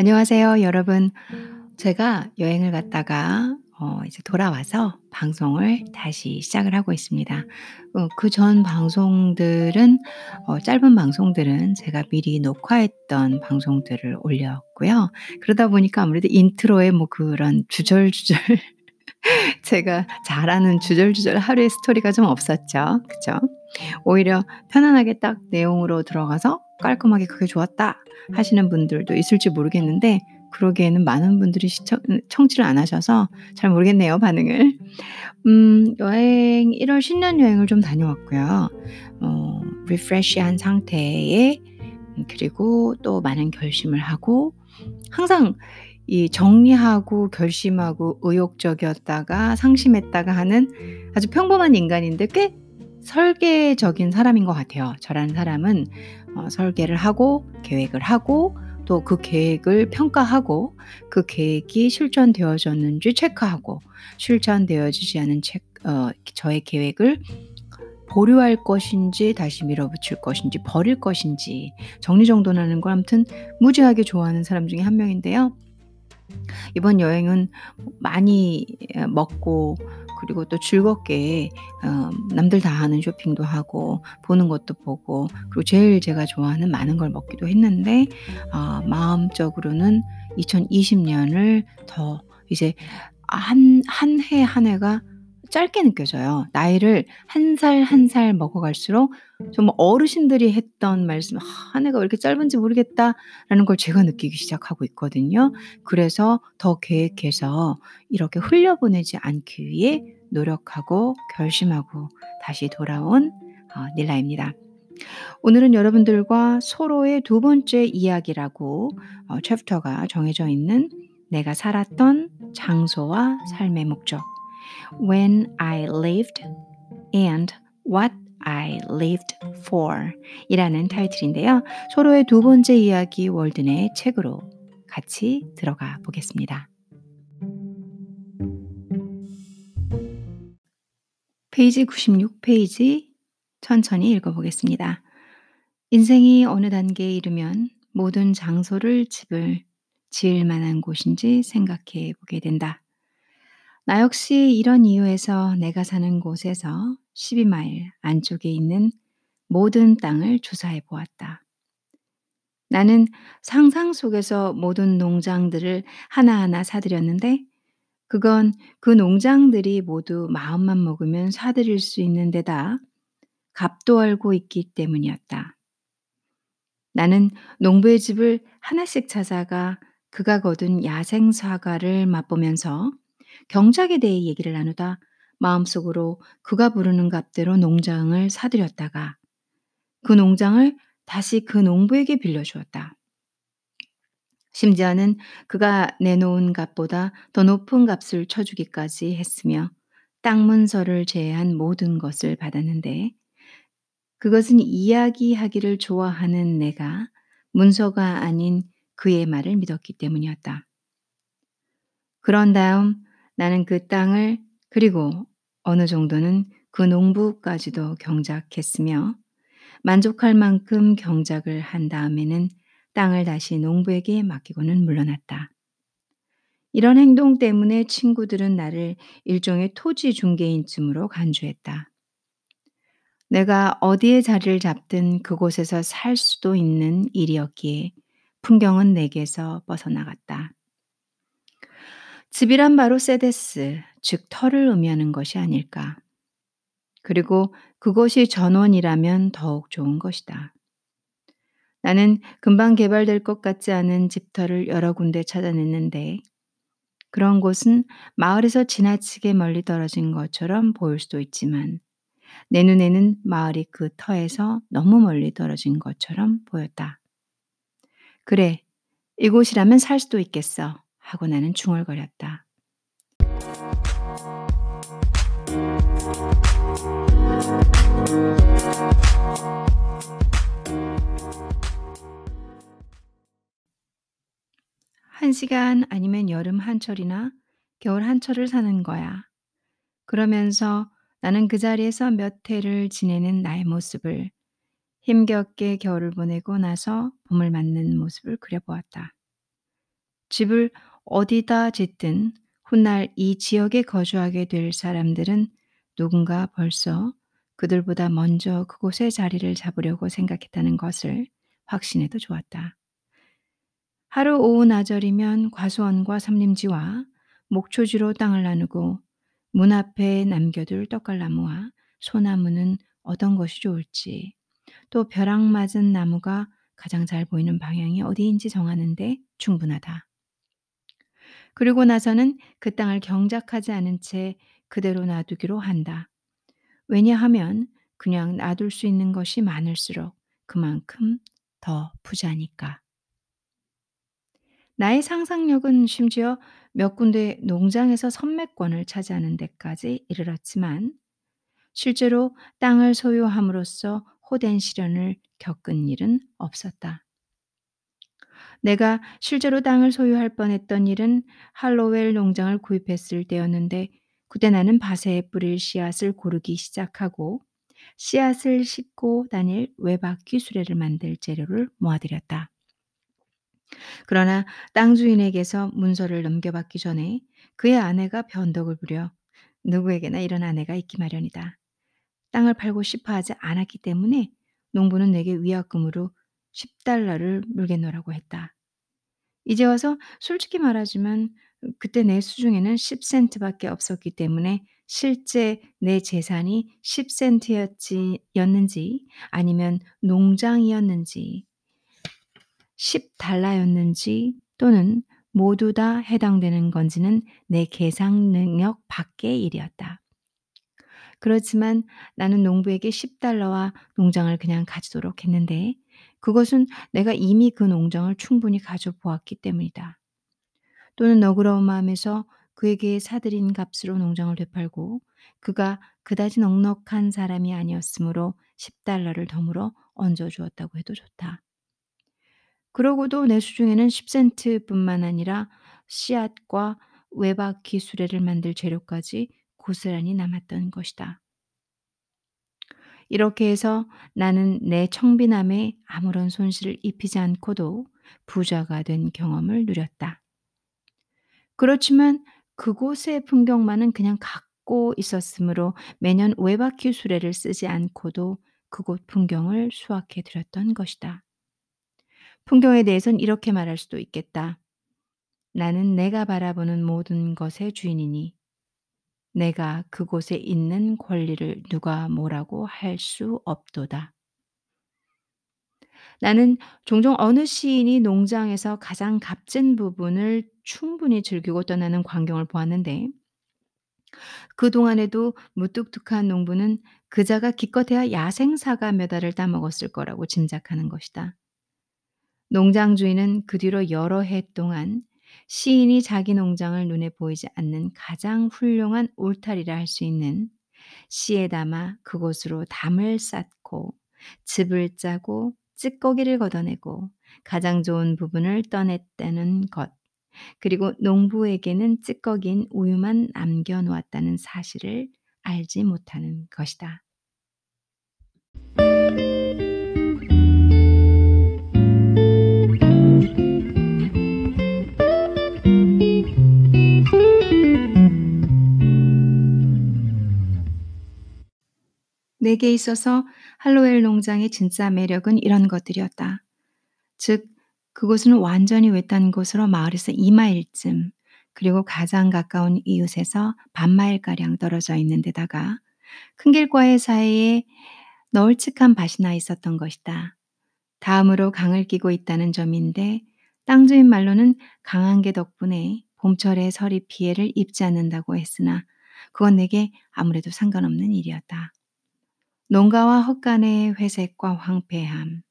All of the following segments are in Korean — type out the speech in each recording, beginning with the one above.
안녕하세요, 여러분. 제가 여행을 갔다가 어 이제 돌아와서 방송을 다시 시작을 하고 있습니다. 어 그전 방송들은 어 짧은 방송들은 제가 미리 녹화했던 방송들을 올렸고요. 그러다 보니까 아무래도 intro에 뭐 그런 주절주절 제가 잘하는 주절주절 하루의 스토리가 좀 없었죠. 그죠? 오히려 편안하게 딱 내용으로 들어가서 깔끔하게 '그게 좋았다.' 하시는 분들도 있을지 모르겠는데 그러기에는 많은 분들이 시청 음 청취를 안 하셔서 잘 모르겠네요, 반응을. 음 여행 1월 신년 여행을 좀 다녀왔고요. 어 리프레시한 상태에 음 그리고 또 많은 결심을 하고 항상 이 정리하고 결심하고 의욕적이었다가 상심했다가 하는 아주 평범한 인간인데 꽤 설계적인 사람인 것 같아요. 저라는 사람은 어 설계를 하고 계획을 하고 또 그 계획을 평가하고 그 계획이 실천되어졌는지 체크하고 실천되어지지 않은 체 어 저의 계획을 보류할 것인지 다시 밀어붙일 것인지 버릴 것인지 정리정돈하는 걸 아무튼 무지하게 좋아하는 사람 중에 한 명인데요. 이번 여행은 많이 어 먹고 그리고 또 즐겁게 어 남들 다 하는 쇼핑도 하고 보는 것도 보고 그리고 제일 제가 좋아하는 많은 걸 먹기도 했는데 아 마음적으로는 2020 년을 더 이제 한 한 해한 해가 짧게 느껴져요. 나이를 한 살 한 살 먹어 갈수록 정말 어르신들이 했던 말씀 '아 한 해가 왜 이렇게 짧은지 모르겠다.'라는 걸 제가 느끼기 시작하고 있거든요. 그래서 더 계획해서 이렇게 흘려보내지 않기 위해 노력하고 결심하고 다시 돌아온 어 닐라입니다. 오늘은 여러분들과 서로의 두 번째 이야기라고 어 챕터가 정해져 있는 내가 살았던 장소와 삶의 목적 When I lived and what I lived for 이라는 타이틀인데요. 서로의 두 번째 이야기 월든의 책으로 같이 들어가 보겠습니다. 페이지 96페이지 천천히 읽어보겠습니다. 인생이 어느 단계에 이르면 모든 장소를 집을 지을 만한 곳인지 생각해 보게 된다. 나 역시 이런 이유에서 내가 사는 곳에서 12마일 안쪽에 있는 모든 땅을 조사해 보았다. 나는 상상 속에서 모든 농장들을 하나하나 사들였는데 그건 그 농장들이 모두 마음만 먹으면 사들일 수 있는 데다 값도 알고 있기 때문이었다. 나는 농부의 집을 하나씩 찾아가 그가 거둔 야생 사과를 맛보면서 경작에 대해 얘기를 나누다 마음속으로 그가 부르는 값대로 농장을 사들였다가 그 농장을 다시 그 농부에게 빌려주었다. 심지어는 그가 내놓은 값보다 더 높은 값을 쳐주기까지 했으며 땅 문서를 제외한 모든 것을 받았는데 그것은 이야기하기를 좋아하는 내가 문서가 아닌 그의 말을 믿었기 때문이었다. 그런 다음 나는 그 땅을 그리고 어느 정도는 그 농부까지도 경작했으며 만족할 만큼 경작을 한 다음에는 땅을 다시 농부에게 맡기고는 물러났다. 이런 행동 때문에 친구들은 나를 일종의 토지 중개인쯤으로 간주했다. 내가 어디에 자리를 잡든 그곳에서 살 수도 있는 일이었기에 풍경은 내게서 벗어나갔다. 집이란 바로 세데스, 즉 터를 의미하는 것이 아닐까. 그리고 그것이 전원이라면 더욱 좋은 것이다. 나는 금방 개발될 것 같지 않은 집터를 여러 군데 찾아냈는데 그런 곳은 마을에서 지나치게 멀리 떨어진 것처럼 보일 수도 있지만 내 눈에는 마을이 그 터에서 너무 멀리 떨어진 것처럼 보였다. 그래, 이곳이라면 살 수도 있겠어. 하고 나는 중얼거렸다. 한 시간 아니면 여름 한철이나 겨울 한철을 사는 거야. 그러면서 나는 그 자리에서 몇 해를 지내는 나의 모습을 힘겹게 겨울을 보내고 나서 봄을 맞는 모습을 그려보았다. 집을 어디다 짓든 훗날 이 지역에 거주하게 될 사람들은 누군가 벌써 그들보다 먼저 그곳에 자리를 잡으려고 생각했다는 것을 확신해도 좋았다. 하루 오후 나절이면 과수원과 삼림지와 목초지로 땅을 나누고 문 앞에 남겨둘 떡갈나무와 소나무는 어떤 것이 좋을지 또 벼락 맞은 나무가 가장 잘 보이는 방향이 어디인지 정하는데 충분하다. 그리고 나서는 그 땅을 경작하지 않은 채 그대로 놔두기로 한다. 왜냐하면 그냥 놔둘 수 있는 것이 많을수록 그만큼 더 부자니까. 나의 상상력은 심지어 몇 군데 농장에서 선매권을 차지하는 데까지 이르렀지만 실제로 땅을 소유함으로써 호된 시련을 겪은 일은 없었다. 내가 실제로 땅을 소유할 뻔했던 일은 할로웰 농장을 구입했을 때였는데 그때 나는 밭에 뿌릴 씨앗을 고르기 시작하고 씨앗을 싣고 다닐 외바퀴 수레를 만들 재료를 모아들였다. 그러나 땅 주인에게서 문서를 넘겨받기 전에 그의 아내가 변덕을 부려 누구에게나 이런 아내가 있기 마련이다. 땅을 팔고 싶어 하지 않았기 때문에 농부는 내게 위약금으로 10달러를 물게 놓으라고 했다. 이제 와서 솔직히 말하지만 그때 내 수중에는 10센트밖에 없었기 때문에 실제 내 재산이 10센트였지 였는지 아니면 농장이었는지 10달러였는지 또는 모두 다 해당되는 건지는 내 계산 능력 밖의 일이었다. 그렇지만 나는 농부에게 10달러와 농장을 그냥 가지도록 했는데 그것은 내가 이미 그 농장을 충분히 가져보았기 때문이다. 또는 너그러운 마음에서 그에게 사들인 값으로 농장을 되팔고 그가 그다지 넉넉한 사람이 아니었으므로 10달러를 덤으로 얹어 주었다고 해도 좋다. 그러고도 내 수 중에는 10센트뿐만 아니라 씨앗과 외바퀴 수레를 만들 재료까지 고스란히 남았던 것이다. 이렇게 해서 나는 내 청빈함에 아무런 손실을 입히지 않고도 부자가 된 경험을 누렸다. 그렇지만 그곳의 풍경만은 그냥 갖고 있었으므로 매년 외바퀴 수레를 쓰지 않고도 그곳 풍경을 수확해 드렸던 것이다. 풍경에 대해선 이렇게 말할 수도 있겠다. 나는 내가 바라보는 모든 것의 주인이니 내가 그곳에 있는 권리를 누가 뭐라고 할 수 없도다. 나는 종종 어느 시인이 농장에서 가장 값진 부분을 충분히 즐기고 떠나는 광경을 보았는데 그동안에도 무뚝뚝한 농부는 그자가 기껏해야 야생사가 몇 알을 따먹었을 거라고 짐작하는 것이다. 농장 주인은 그 뒤로 여러 해 동안 시인이 자기 농장을 눈에 보이지 않는 가장 훌륭한 울타리라 할 수 있는 시에 담아 그곳으로 담을 쌓고 즙을 짜고 찌꺼기를 걷어내고 가장 좋은 부분을 떠냈다는 것, 그리고 농부에게는 찌꺼기인 우유만 남겨놓았다는 사실을 알지 못하는 것이다. 내게 있어서 할로웰 농장의 진짜 매력은 이런 것들이었다. 즉, 그곳은 완전히 외딴 곳으로 마을에서 2마일쯤, 그리고 가장 가까운 이웃에서 반마일가량 떨어져 있는 데다가 큰 길과의 사이에 널찍한 밭이나 있었던 것이다. 다음으로 강을 끼고 있다는 점인데 땅 주인 말로는 강한 게 덕분에 봄철에 서리 피해를 입지 않는다고 했으나 그건 내게 아무래도 상관없는 일이었다. 농가와 헛간의 회색과 황폐함,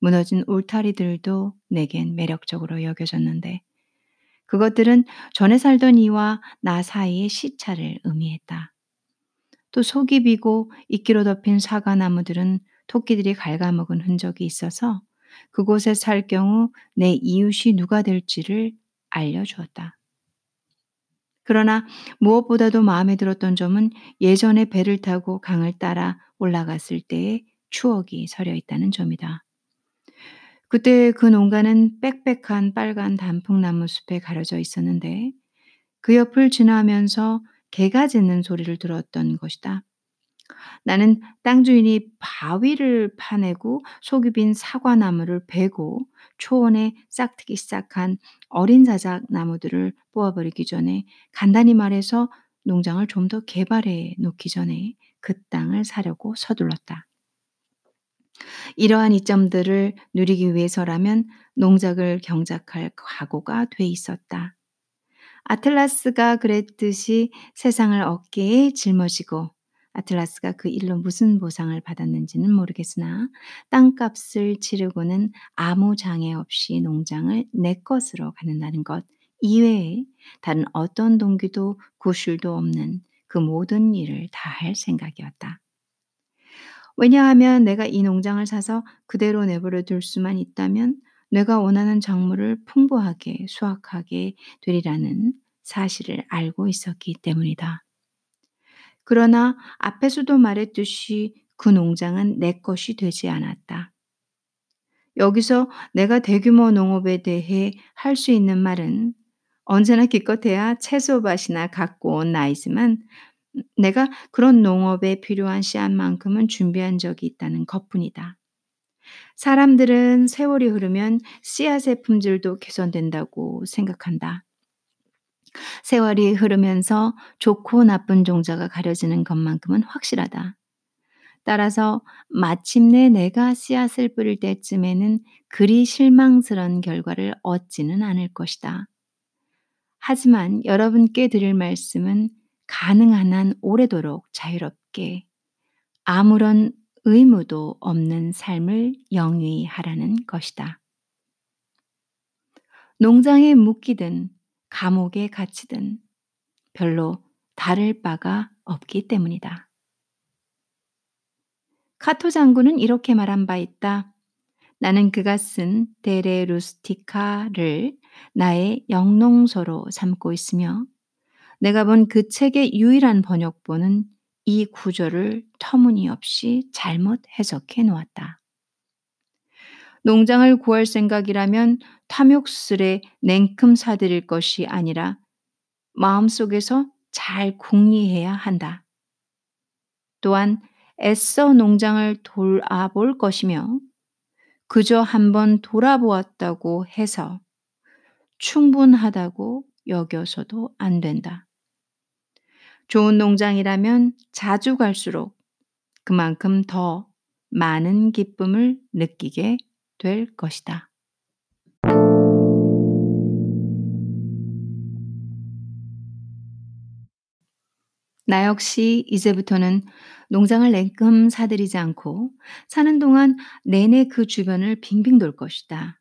무너진 울타리들도 내겐 매력적으로 여겨졌는데 그것들은 전에 살던 이와 나 사이의 시차를 의미했다. 또 속이 비고 이끼로 덮인 사과나무들은 토끼들이 갉아먹은 흔적이 있어서 그곳에 살 경우 내 이웃이 누가 될지를 알려주었다. 그러나 무엇보다도 마음에 들었던 점은 예전에 배를 타고 강을 따라 올라갔을 때의 추억이 서려 있다는 점이다. 그때 그 농가는 빽빽한 빨간 단풍나무 숲에 가려져 있었는데 그 옆을 지나면서 개가 짖는 소리를 들었던 것이다. 나는 땅 주인이 바위를 파내고 속이 빈 사과나무를 베고 초원에 싹트기 시작한 어린 자작 나무들을 뽑아버리기 전에 간단히 말해서 농장을 좀 더 개발해 놓기 전에 그 땅을 사려고 서둘렀다. 이러한 이점들을 누리기 위해서라면 농작을 경작할 각오가 돼 있었다. 아틀라스가 그랬듯이 세상을 어깨에 짊어지고 아틀라스가 그 일로 무슨 보상을 받았는지는 모르겠으나 땅값을 치르고는 아무 장애 없이 농장을 내 것으로 갖는다는 것 이외에 다른 어떤 동기도 구실도 없는 그 모든 일을 다 할 생각이었다. 왜냐하면 내가 이 농장을 사서 그대로 내버려 둘 수만 있다면 내가 원하는 작물을 풍부하게 수확하게 되리라는 사실을 알고 있었기 때문이다. 그러나 앞에서도 말했듯이 그 농장은 내 것이 되지 않았다. 여기서 내가 대규모 농업에 대해 할 수 있는 말은 언제나 기껏해야 채소밭이나 갖고 온 나이지만 내가 그런 농업에 필요한 씨앗만큼은 준비한 적이 있다는 것뿐이다. 사람들은 세월이 흐르면 씨앗의 품질도 개선된다고 생각한다. 세월이 흐르면서 좋고 나쁜 종자가 가려지는 것만큼은 확실하다. 따라서 마침내 내가 씨앗을 뿌릴 때쯤에는 그리 실망스런 결과를 얻지는 않을 것이다. 하지만 여러분께 드릴 말씀은 가능한 한 오래도록 자유롭게 아무런 의무도 없는 삶을 영위히 하라는 것이다. 농장에 묶이든 감옥에 갇히든 별로 다를 바가 없기 때문이다. 카토 장군은 이렇게 말한 바 있다. 나는 그가 쓴 데레 루스티카를 나의 영농서로 삼고 있으며 내가 본 그 책의 유일한 번역본은 이 구절을 터무니없이 잘못 해석해 놓았다. 농장을 구할 생각이라면 탐욕스레 냉큼 사들일 것이 아니라 마음속에서 잘 궁리해야 한다. 또한 애써 농장을 돌아볼 것이며 그저 한번 돌아보았다고 해서 충분하다고 여겨서도 안 된다. 좋은 농장이라면 자주 갈수록 그만큼 더 많은 기쁨을 느끼게 될 것이다. 나 역시 이제부터는 농장을 냉큼 사들이지 않고 사는 동안 내내 그 주변을 빙빙 돌 것이다.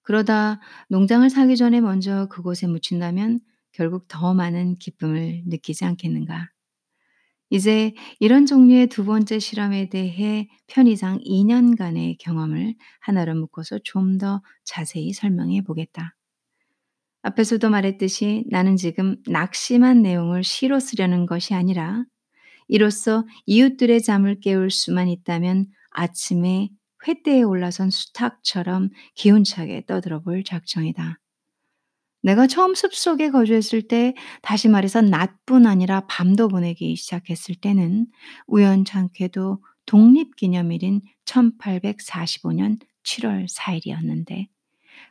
그러다 농장을 사기 전에 먼저 그곳에 묻힌다면 결국 더 많은 기쁨을 느끼지 않겠는가. 이제 이런 종류의 두 번째 실험에 대해 편의상 2년간의 경험을 하나로 묶어서 좀 더 자세히 설명해 보겠다. 앞에서도 말했듯이 나는 지금 낙심한 내용을 시로 쓰려는 것이 아니라 이로써 이웃들의 잠을 깨울 수만 있다면 아침에 횃대에 올라선 수탉처럼 기운차게 떠들어 볼 작정이다. 내가 처음 숲속에 거주했을 때, 다시 말해서 낮뿐 아니라 밤도 보내기 시작했을 때는 우연찮게도 독립기념일인 1845년 7월 4일이었는데,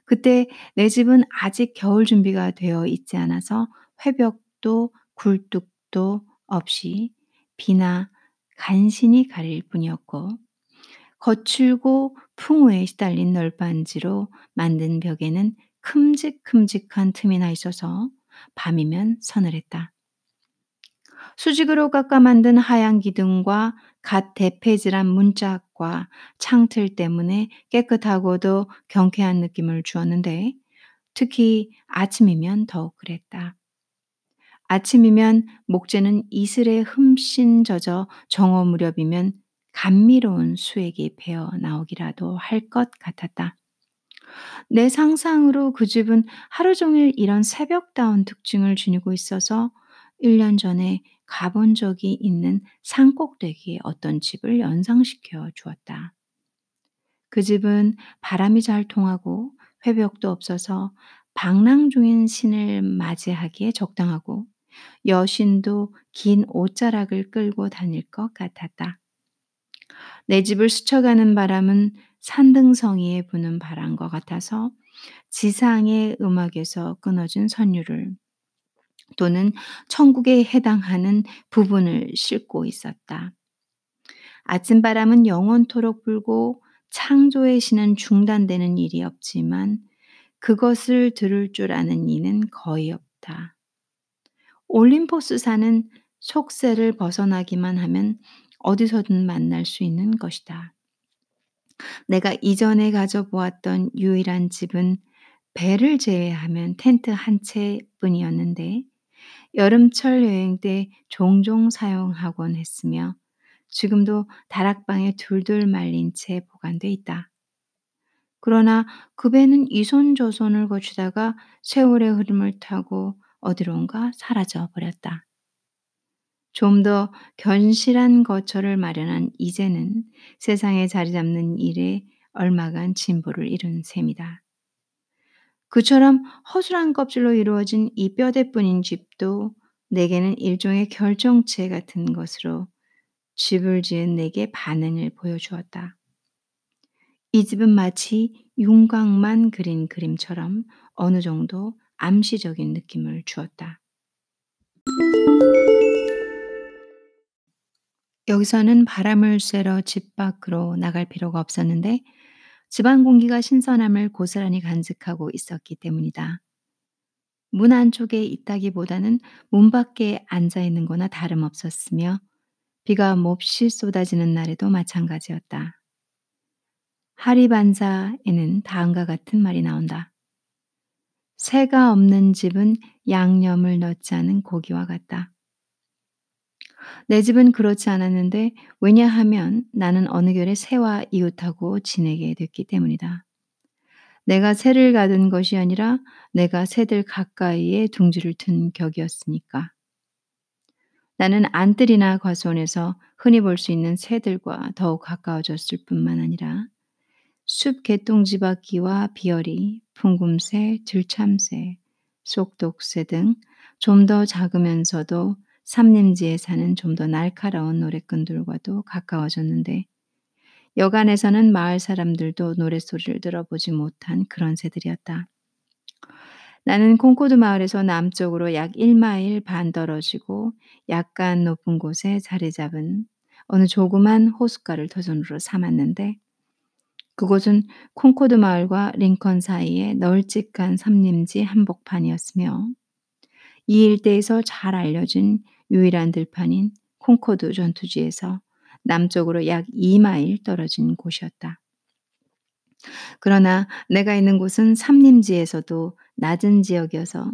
그때 내 집은 아직 겨울 준비가 되어 있지 않아서 회벽도 굴뚝도 없이 비나 간신히 가릴 뿐이었고, 거칠고 풍우에 시달린 널빤지로 만든 벽에는 큼직큼직한 틈이 나 있어서 밤이면 서늘했다. 수직으로 깎아 만든 하얀 기둥과 갓 대패질한 문짝과 창틀 때문에 깨끗하고도 경쾌한 느낌을 주었는데 특히 아침이면 더욱 그랬다. 아침이면 목재는 이슬에 흠씬 젖어 정오 무렵이면 감미로운 수액이 배어 나오기라도 할 것 같았다. 내 상상으로 그 집은 하루 종일 이런 새벽다운 특징을 지니고 있어서 1년 전에 가본 적이 있는 산꼭대기의 어떤 집을 연상시켜 주었다. 그 집은 바람이 잘 통하고 회벽도 없어서 방랑 중인 신을 맞이하기에 적당하고 여신도 긴 옷자락을 끌고 다닐 것 같았다. 내 집을 스쳐가는 바람은 산등성이에 부는 바람과 같아서 지상의 음악에서 끊어진 선율을 또는 천국에 해당하는 부분을 싣고 있었다. 아침 바람은 영원토록 불고 창조의 신은 중단되는 일이 없지만 그것을 들을 줄 아는 이는 거의 없다. 올림포스 산은 속세를 벗어나기만 하면 어디서든 만날 수 있는 것이다. 내가 이전에 가져보았던 유일한 집은 배를 제외하면 텐트 한 채뿐이었는데 여름철 여행 때 종종 사용하곤 했으며 지금도 다락방에 둘둘 말린 채 보관돼 있다. 그러나 그 배는 이손저손을 거치다가 세월의 흐름을 타고 어디론가 사라져 버렸다. 좀 더 견실한 거처를 마련한 이제는 세상에 자리 잡는 일에 얼마간 진보를 이룬 셈이다. 그처럼 허술한 껍질로 이루어진 이 뼈대뿐인 집도 내게는 일종의 결정체 같은 것으로 집을 지은 내게 반응을 보여주었다. 이 집은 마치 윤곽만 그린 그림처럼 어느 정도 암시적인 느낌을 주었다. 여기서는 바람을 쐬러 집 밖으로 나갈 필요가 없었는데 집안 공기가 신선함을 고스란히 간직하고 있었기 때문이다. 문 안쪽에 있다기보다는 문 밖에 앉아 있는 거나 다름없었으며 비가 몹시 쏟아지는 날에도 마찬가지였다. 하리반자에는 다음과 같은 말이 나온다. 새가 없는 집은 양념을 넣지 않은 고기와 같다. 내 집은 그렇지 않았는데 왜냐하면 나는 어느 결에 새와 이웃하고 지내게 됐기 때문이다. 내가 새를 가둔 것이 아니라 내가 새들 가까이에 둥지를 튼 격이었으니까. 나는 안뜰이나 과수원에서 흔히 볼 수 있는 새들과 더욱 가까워졌을 뿐만 아니라 숲 개똥지 바퀴와 비어리, 풍금새, 들참새, 속독새 등 좀 더 작으면서도 삼림지에 사는 좀 더 날카로운 노랫꾼들과도 가까워졌는데 여간에서는 마을 사람들도 노랫소리를 들어보지 못한 그런 새들이었다. 나는 콩코드 마을에서 남쪽으로 약 1마일 반 떨어지고 약간 높은 곳에 자리 잡은 어느 조그만 호숫가를 터전으로 삼았는데 그곳은 콩코드 마을과 링컨 사이에 널찍한 삼림지 한복판이었으며 이 일대에서 잘 알려진 유일한 들판인 콩코드 전투지에서 남쪽으로 약 2마일 떨어진 곳이었다. 그러나 내가 있는 곳은 삼림지에서도 낮은 지역이어서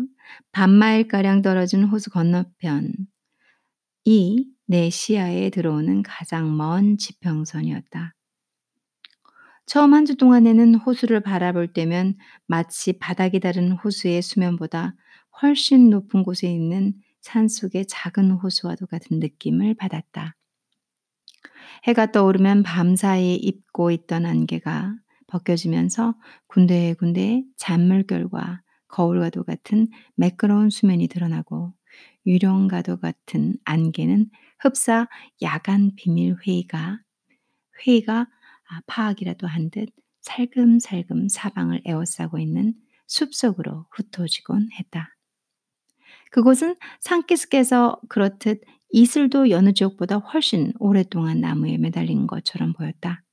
반마일가량 떨어진 호수 건너편 이 내 시야에 들어오는 가장 먼 지평선이었다. 처음 한 주 동안에는 호수를 바라볼 때면 마치 바닥이 다른 호수의 수면보다 훨씬 높은 곳에 있는 산속의 작은 호수와도 같은 느낌을 받았다. 해가 떠오르면 밤사이에 입고 있던 안개가 벗겨지면서 군데군데 잔물결과 거울과도 같은 매끄러운 수면이 드러나고 유령과도 같은 안개는 흡사 야간 비밀 회의가 회의가 아, 파악이라도 한 듯 살금살금 사방을 에워싸고 있는 숲속으로 흩어지곤 했다. 그곳은 산기슭에서 그렇듯 이슬도 여느 지역보다 훨씬 오랫동안 나무에 매달린 것처럼 보였다.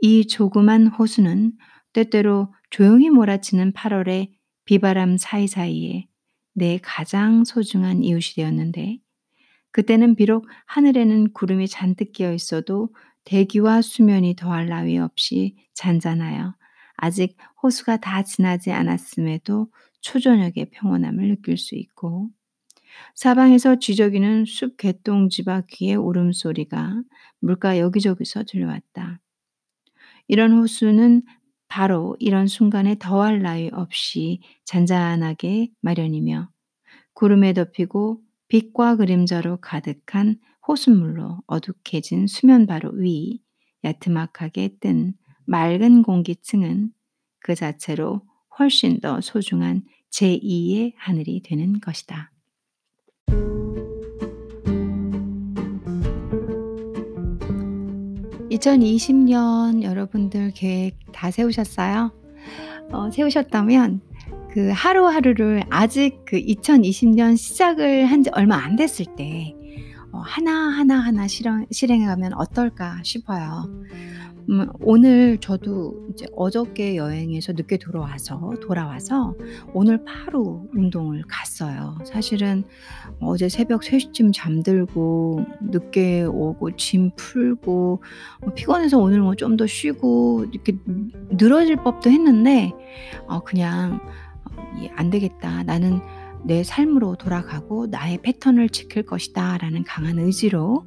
이 조그만 호수는 때때로 조용히 몰아치는 8월의 비바람 사이사이에 내 가장 소중한 이웃이 되었는데 그때는 비록 하늘에는 구름이 잔뜩 끼어 있어도 대기와 수면이 더할 나위 없이 잔잔하여 아직 호수가 다 지나지 않았음에도 초저녁의 평온함을 느낄 수 있고 사방에서 쥐저귀는 숲 개똥지바 귀의 울음소리가 물가 여기저기서 들려왔다. 이런 호수는 바로 이런 순간에 더할 나위 없이 잔잔하게 마련이며 구름에 덮이고 빛과 그림자로 가득한 호수물로 어둑해진 수면 바로 위 야트막하게 뜬 맑은 공기층은 그 자체로 훨씬 더 소중한 제2의 하늘이 되는 것이다. 2020년 여러분들 계획 다 세우셨어요? 어, 세우셨다면 그 하루하루를 아직 그 2020년 시작을 한 지 얼마 안 됐을 때 어, 하나하나 하나 실행, 실행해 가면 어떨까 싶어요. 음, 오늘 저도 이제 어저께 여행에서 늦게 돌아와서 돌아와서 오늘 바로 운동을 갔어요. 사실은 어제 새벽 3시쯤 잠들고 늦게 오고 짐 풀고 어, 피곤해서 오늘 뭐 좀 더 쉬고 이렇게 늘어질 법도 했는데 어, 그냥 어, 안 되겠다. 나는 내 삶으로 돌아가고 나의 패턴을 지킬 것이다 라는 강한 의지로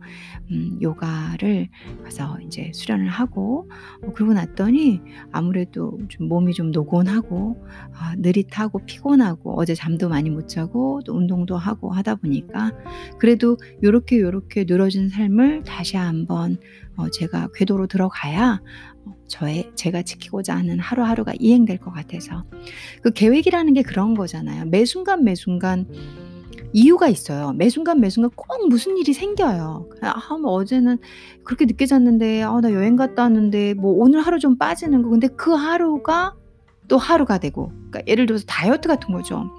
음, 요가를 가서 이제 수련을 하고 어, 그러고 났더니 아무래도 좀 몸이 좀 노곤하고 아, 느릿하고 피곤하고 어제 잠도 많이 못 자고 또 운동도 하고 하다 보니까 그래도 요렇게 요렇게 늘어진 삶을 다시 한번 어, 제가 궤도로 들어가야 저의 제가 지키고자 하는 하루하루가 이행될 것 같아서 그 계획이라는 게 그런 거잖아요. 매 순간 매 순간 이유가 있어요. 매 순간 매 순간 꼭 무슨 일이 생겨요. 아, 뭐 어제는 그렇게 늦게 잤는데, 아, 나 여행 갔다 왔는데, 뭐 오늘 하루 좀 빠지는 거. 근데 그 하루가 또 하루가 되고, 그러니까 예를 들어서 다이어트 같은 거죠.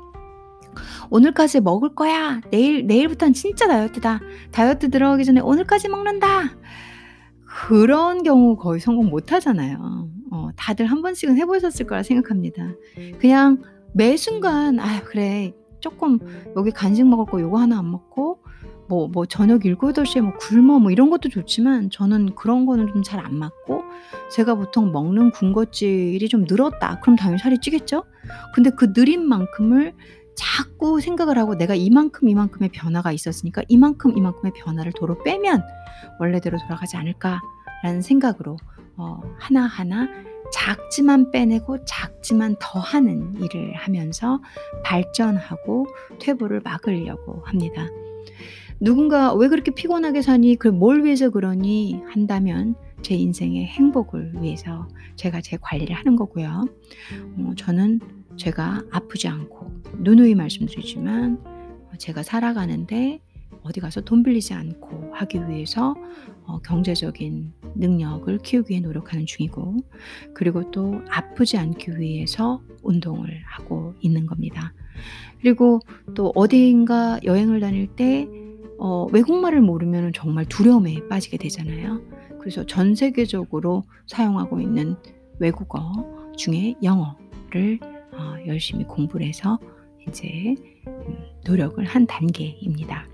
오늘까지 먹을 거야. 내일 내일부터는 진짜 다이어트다. 다이어트 들어가기 전에 오늘까지 먹는다. 그런 경우 거의 성공 못 하잖아요. 어, 다들 한 번씩은 해보셨을 거라 생각합니다. 그냥 매 순간, 아, 그래. 조금 여기 간식 먹을 거 요거 하나 안 먹고, 뭐, 뭐, 저녁 7, 8시에 뭐 굶어 뭐 이런 것도 좋지만 저는 그런 거는 좀 잘 안 맞고, 제가 보통 먹는 군것질이 좀 늘었다. 그럼 당연히 살이 찌겠죠? 근데 그 느린 만큼을 자꾸 생각을 하고 내가 이만큼 이만큼의 변화가 있었으니까 이만큼 이만큼의 변화를 도로 빼면 원래대로 돌아가지 않을까라는 생각으로 어, 하나하나 작지만 빼내고 작지만 더하는 일을 하면서 발전하고 퇴보를 막으려고 합니다. 누군가 왜 그렇게 피곤하게 사니? 뭘 위해서 그러니? 한다면 제 인생의 행복을 위해서 제가 제 관리를 하는 거고요. 어, 저는 제가 아프지 않고 누누이 말씀드리지만 제가 살아가는데 어디 가서 돈 빌리지 않고 하기 위해서 어, 경제적인 능력을 키우기 위해 노력하는 중이고 그리고 또 아프지 않기 위해서 운동을 하고 있는 겁니다. 그리고 또 어디인가 여행을 다닐 때 어, 외국말을 모르면 정말 두려움에 빠지게 되잖아요. 그래서 전 세계적으로 사용하고 있는 외국어 중에 영어를 어, 열심히 공부를 해서 이제 음, 노력을 한 단계입니다.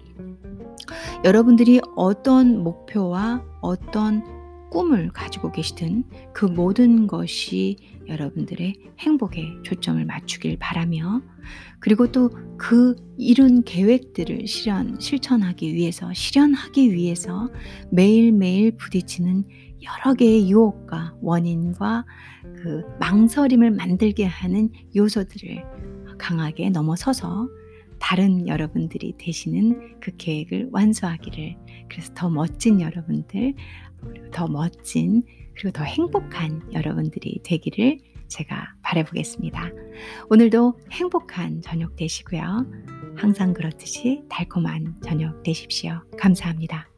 여러분들이 어떤 목표와 어떤 꿈을 가지고 계시든 그 모든 것이 여러분들의 행복에 초점을 맞추길 바라며 그리고 또 그 이룬 계획들을 실현, 실천하기 위해서, 실현하기 위해서 매일매일 부딪히는 여러 개의 유혹과 원인과 그 망설임을 만들게 하는 요소들을 강하게 넘어서서 다른 여러분들이 되시는 그 계획을 완수하기를 그래서 더 멋진 여러분들 그리고 더 멋진 그리고 더 행복한 여러분들이 되기를 제가 바라보겠습니다. 오늘도 행복한 저녁 되시고요. 항상 그렇듯이 달콤한 저녁 되십시오. 감사합니다.